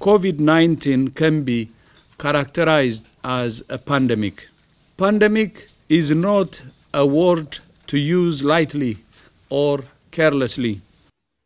COVID-19 can be characterized as a pandemic. Pandemic is not a word to use lightly or carelessly.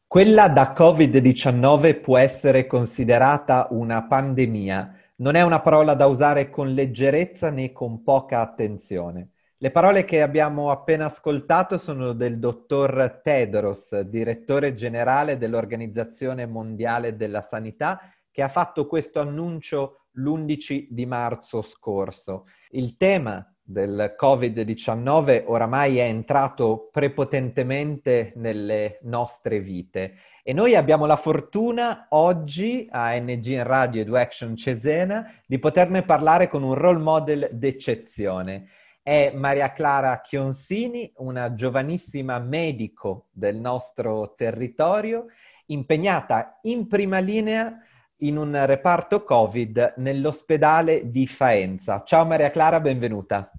Quella da Covid-19 può essere considerata una pandemia. Non è una parola da usare con leggerezza né con poca attenzione. Le parole che abbiamo appena ascoltato sono del dottor Tedros, direttore generale dell'Organizzazione Mondiale della Sanità che ha fatto questo annuncio l'11 di marzo scorso. Il tema del Covid-19 oramai è entrato prepotentemente nelle nostre vite e noi abbiamo la fortuna oggi a NG in Radio Edu Cesena di poterne parlare con un role model d'eccezione. È Maria Clara Chionsini, una giovanissima medico del nostro territorio, impegnata in prima linea in un reparto Covid nell'ospedale di Faenza. Ciao Maria Clara, benvenuta.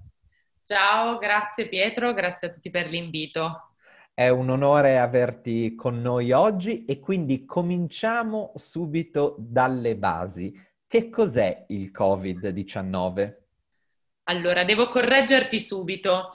Ciao, grazie Pietro, grazie a tutti per l'invito. È un onore averti con noi oggi e quindi cominciamo subito dalle basi. Che cos'è il Covid-19? Allora, devo correggerti subito.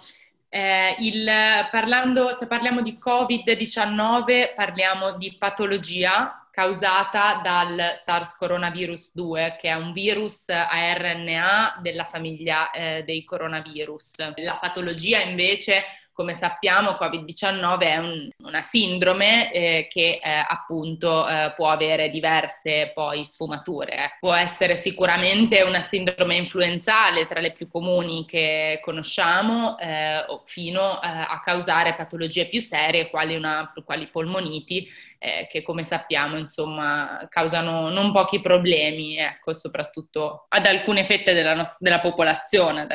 Eh, il, parlando, se parliamo di Covid-19 parliamo di patologia causata dal SARS coronavirus 2, che è un virus a RNA della famiglia eh, dei coronavirus. La patologia invece come sappiamo Covid-19 è un, una sindrome eh, che eh, appunto eh, può avere diverse poi sfumature. Eh. Può essere sicuramente una sindrome influenzale tra le più comuni che conosciamo, eh, fino eh, a causare patologie più serie quali, una, quali polmoniti, che come sappiamo insomma causano non pochi problemi, ecco, soprattutto ad alcune fette della, no- della popolazione.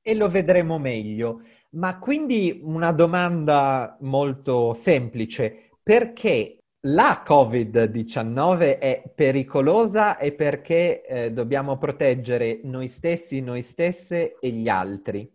E lo vedremo meglio. Ma quindi una domanda molto semplice, perché la Covid-19 è pericolosa e perché eh, dobbiamo proteggere noi stessi, noi stesse e gli altri?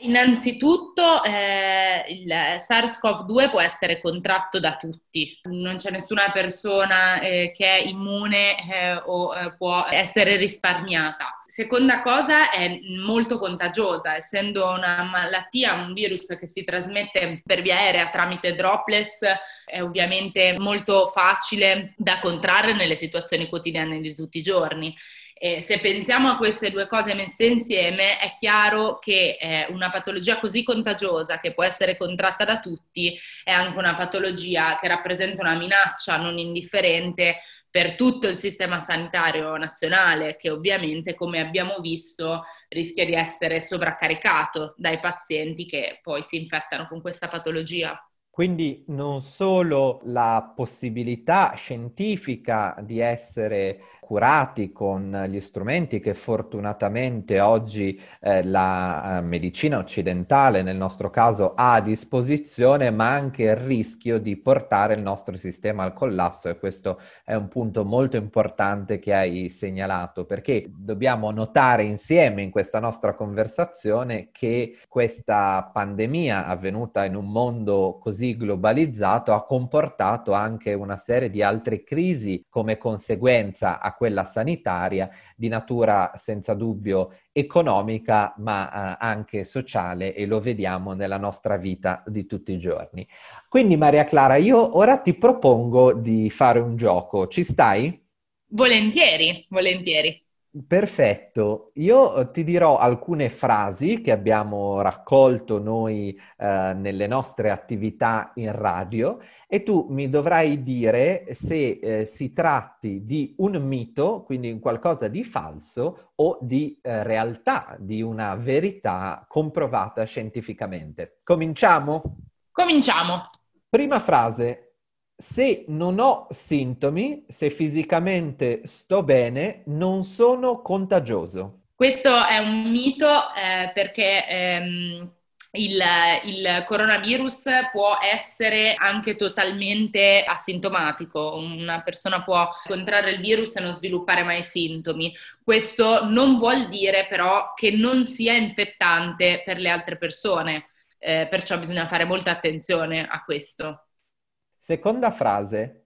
Innanzitutto eh, il SARS-CoV-2 può essere contratto da tutti, non c'è nessuna persona eh, che è immune eh, o eh, può essere risparmiata. Seconda cosa è molto contagiosa, essendo una malattia, un virus che si trasmette per via aerea tramite droplets, è ovviamente molto facile da contrarre nelle situazioni quotidiane di tutti i giorni. Eh, se pensiamo a queste due cose messe insieme, è chiaro che eh, una patologia così contagiosa, che può essere contratta da tutti, è anche una patologia che rappresenta una minaccia non indifferente per tutto il sistema sanitario nazionale, che ovviamente, come abbiamo visto, rischia di essere sovraccaricato dai pazienti che poi si infettano con questa patologia. Quindi non solo la possibilità scientifica di essere curati con gli strumenti che fortunatamente oggi eh, la eh, medicina occidentale, nel nostro caso, ha a disposizione, ma anche il rischio di portare il nostro sistema al collasso. E questo è un punto molto importante che hai segnalato, perché dobbiamo notare insieme in questa nostra conversazione che questa pandemia avvenuta in un mondo così globalizzato ha comportato anche una serie di altre crisi come conseguenza a quella sanitaria di natura senza dubbio economica ma eh, anche sociale e lo vediamo nella nostra vita di tutti i giorni. Quindi Maria Clara, io ora ti propongo di fare un gioco, ci stai? Volentieri, volentieri. Perfetto, io eh, ti dirò alcune frasi che abbiamo raccolto noi eh, nelle nostre attività in radio e tu mi dovrai dire se eh, si tratti di un mito, quindi qualcosa di falso o di eh, realtà, di una verità comprovata scientificamente. Cominciamo? Cominciamo. Prima frase, se non ho sintomi, se fisicamente sto bene, non sono contagioso. Questo è un mito eh, perché ehm, il, il, coronavirus può essere anche totalmente asintomatico, una persona può contrarre il virus e non sviluppare mai sintomi. Questo non vuol dire però che non sia infettante per le altre persone, eh, perciò bisogna fare molta attenzione a questo. Seconda frase,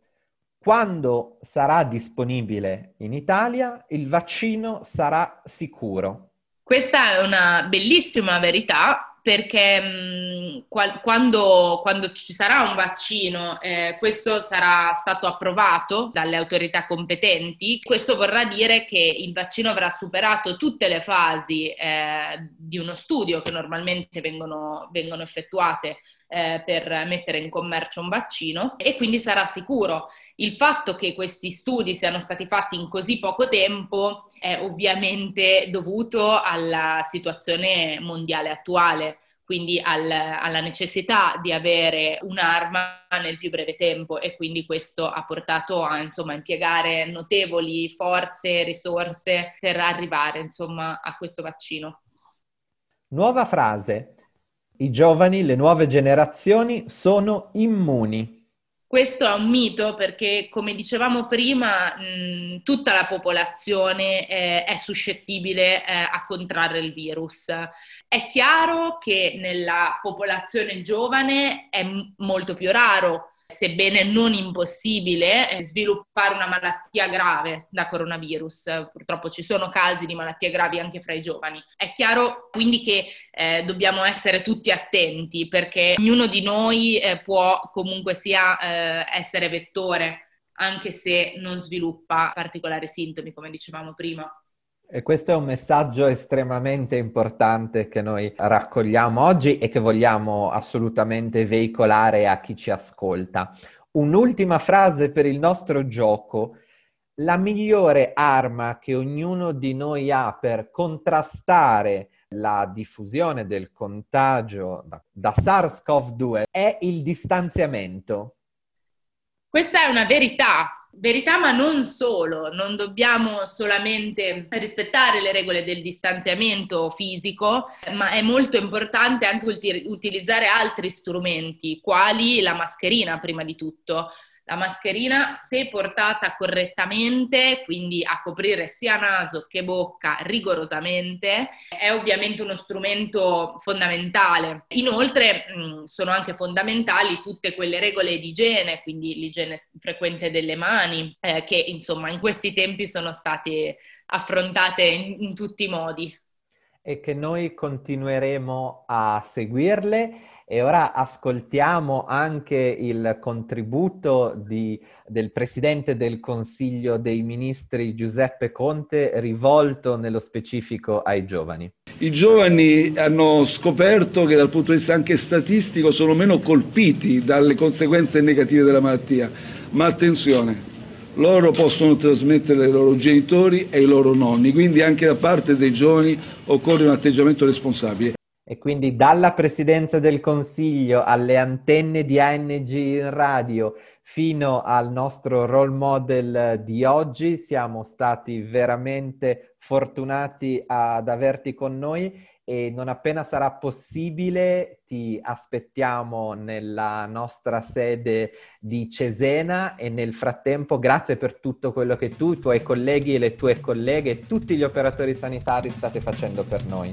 quando sarà disponibile in Italia il vaccino sarà sicuro. Questa è una bellissima verità perché mh, qual- quando, quando, ci sarà un vaccino, eh, questo sarà stato approvato dalle autorità competenti, questo vorrà dire che il vaccino avrà superato tutte le fasi eh, di uno studio che normalmente vengono, vengono effettuate eh, per mettere in commercio un vaccino e quindi sarà sicuro. Il fatto che questi studi siano stati fatti in così poco tempo è ovviamente dovuto alla situazione mondiale attuale, quindi al, alla necessità di avere un'arma nel più breve tempo e quindi questo ha portato a insomma, impiegare notevoli forze e risorse per arrivare insomma, a questo vaccino. Nuova frase. I giovani, le nuove generazioni sono immuni. Questo è un mito perché, come dicevamo prima, mh, tutta la popolazione eh, è suscettibile eh, a contrarre il virus. È chiaro che nella popolazione giovane è m- molto più raro sebbene non impossibile, eh, sviluppare una malattia grave da coronavirus. Purtroppo ci sono casi di malattie gravi anche fra i giovani. È chiaro quindi che eh, dobbiamo essere tutti attenti perché ognuno di noi eh, può comunque sia eh, essere vettore anche se non sviluppa particolari sintomi, come dicevamo prima. E questo è un messaggio estremamente importante che noi raccogliamo oggi e che vogliamo assolutamente veicolare a chi ci ascolta. Un'ultima frase per il nostro gioco. La migliore arma che ognuno di noi ha per contrastare la diffusione del contagio da, da SARS-CoV-2 è il distanziamento. Questa è una verità, Verità, ma non solo, non dobbiamo solamente rispettare le regole del distanziamento fisico, ma è molto importante anche utilizzare altri strumenti, quali la mascherina prima di tutto. La mascherina, se portata correttamente, quindi a coprire sia naso che bocca rigorosamente, è ovviamente uno strumento fondamentale. Inoltre sono anche fondamentali tutte quelle regole di igiene, quindi l'igiene frequente delle mani, eh, che insomma in questi tempi sono state affrontate in, in tutti i modi. E che noi continueremo a seguirle e ora ascoltiamo anche il contributo di, del Presidente del Consiglio dei Ministri Giuseppe Conte rivolto nello specifico ai giovani. I giovani hanno scoperto che dal punto di vista anche statistico sono meno colpiti dalle conseguenze negative della malattia, ma attenzione, loro possono trasmettere ai loro genitori e ai loro nonni, quindi anche da parte dei giovani occorre un atteggiamento responsabile. E quindi dalla presidenza del Consiglio alle antenne di ANG in radio fino al nostro role model di oggi siamo stati veramente fortunati ad averti con noi e non appena sarà possibile ti aspettiamo nella nostra sede di Cesena e nel frattempo grazie per tutto quello che tu, i tuoi colleghi e le tue colleghe e tutti gli operatori sanitari state facendo per noi.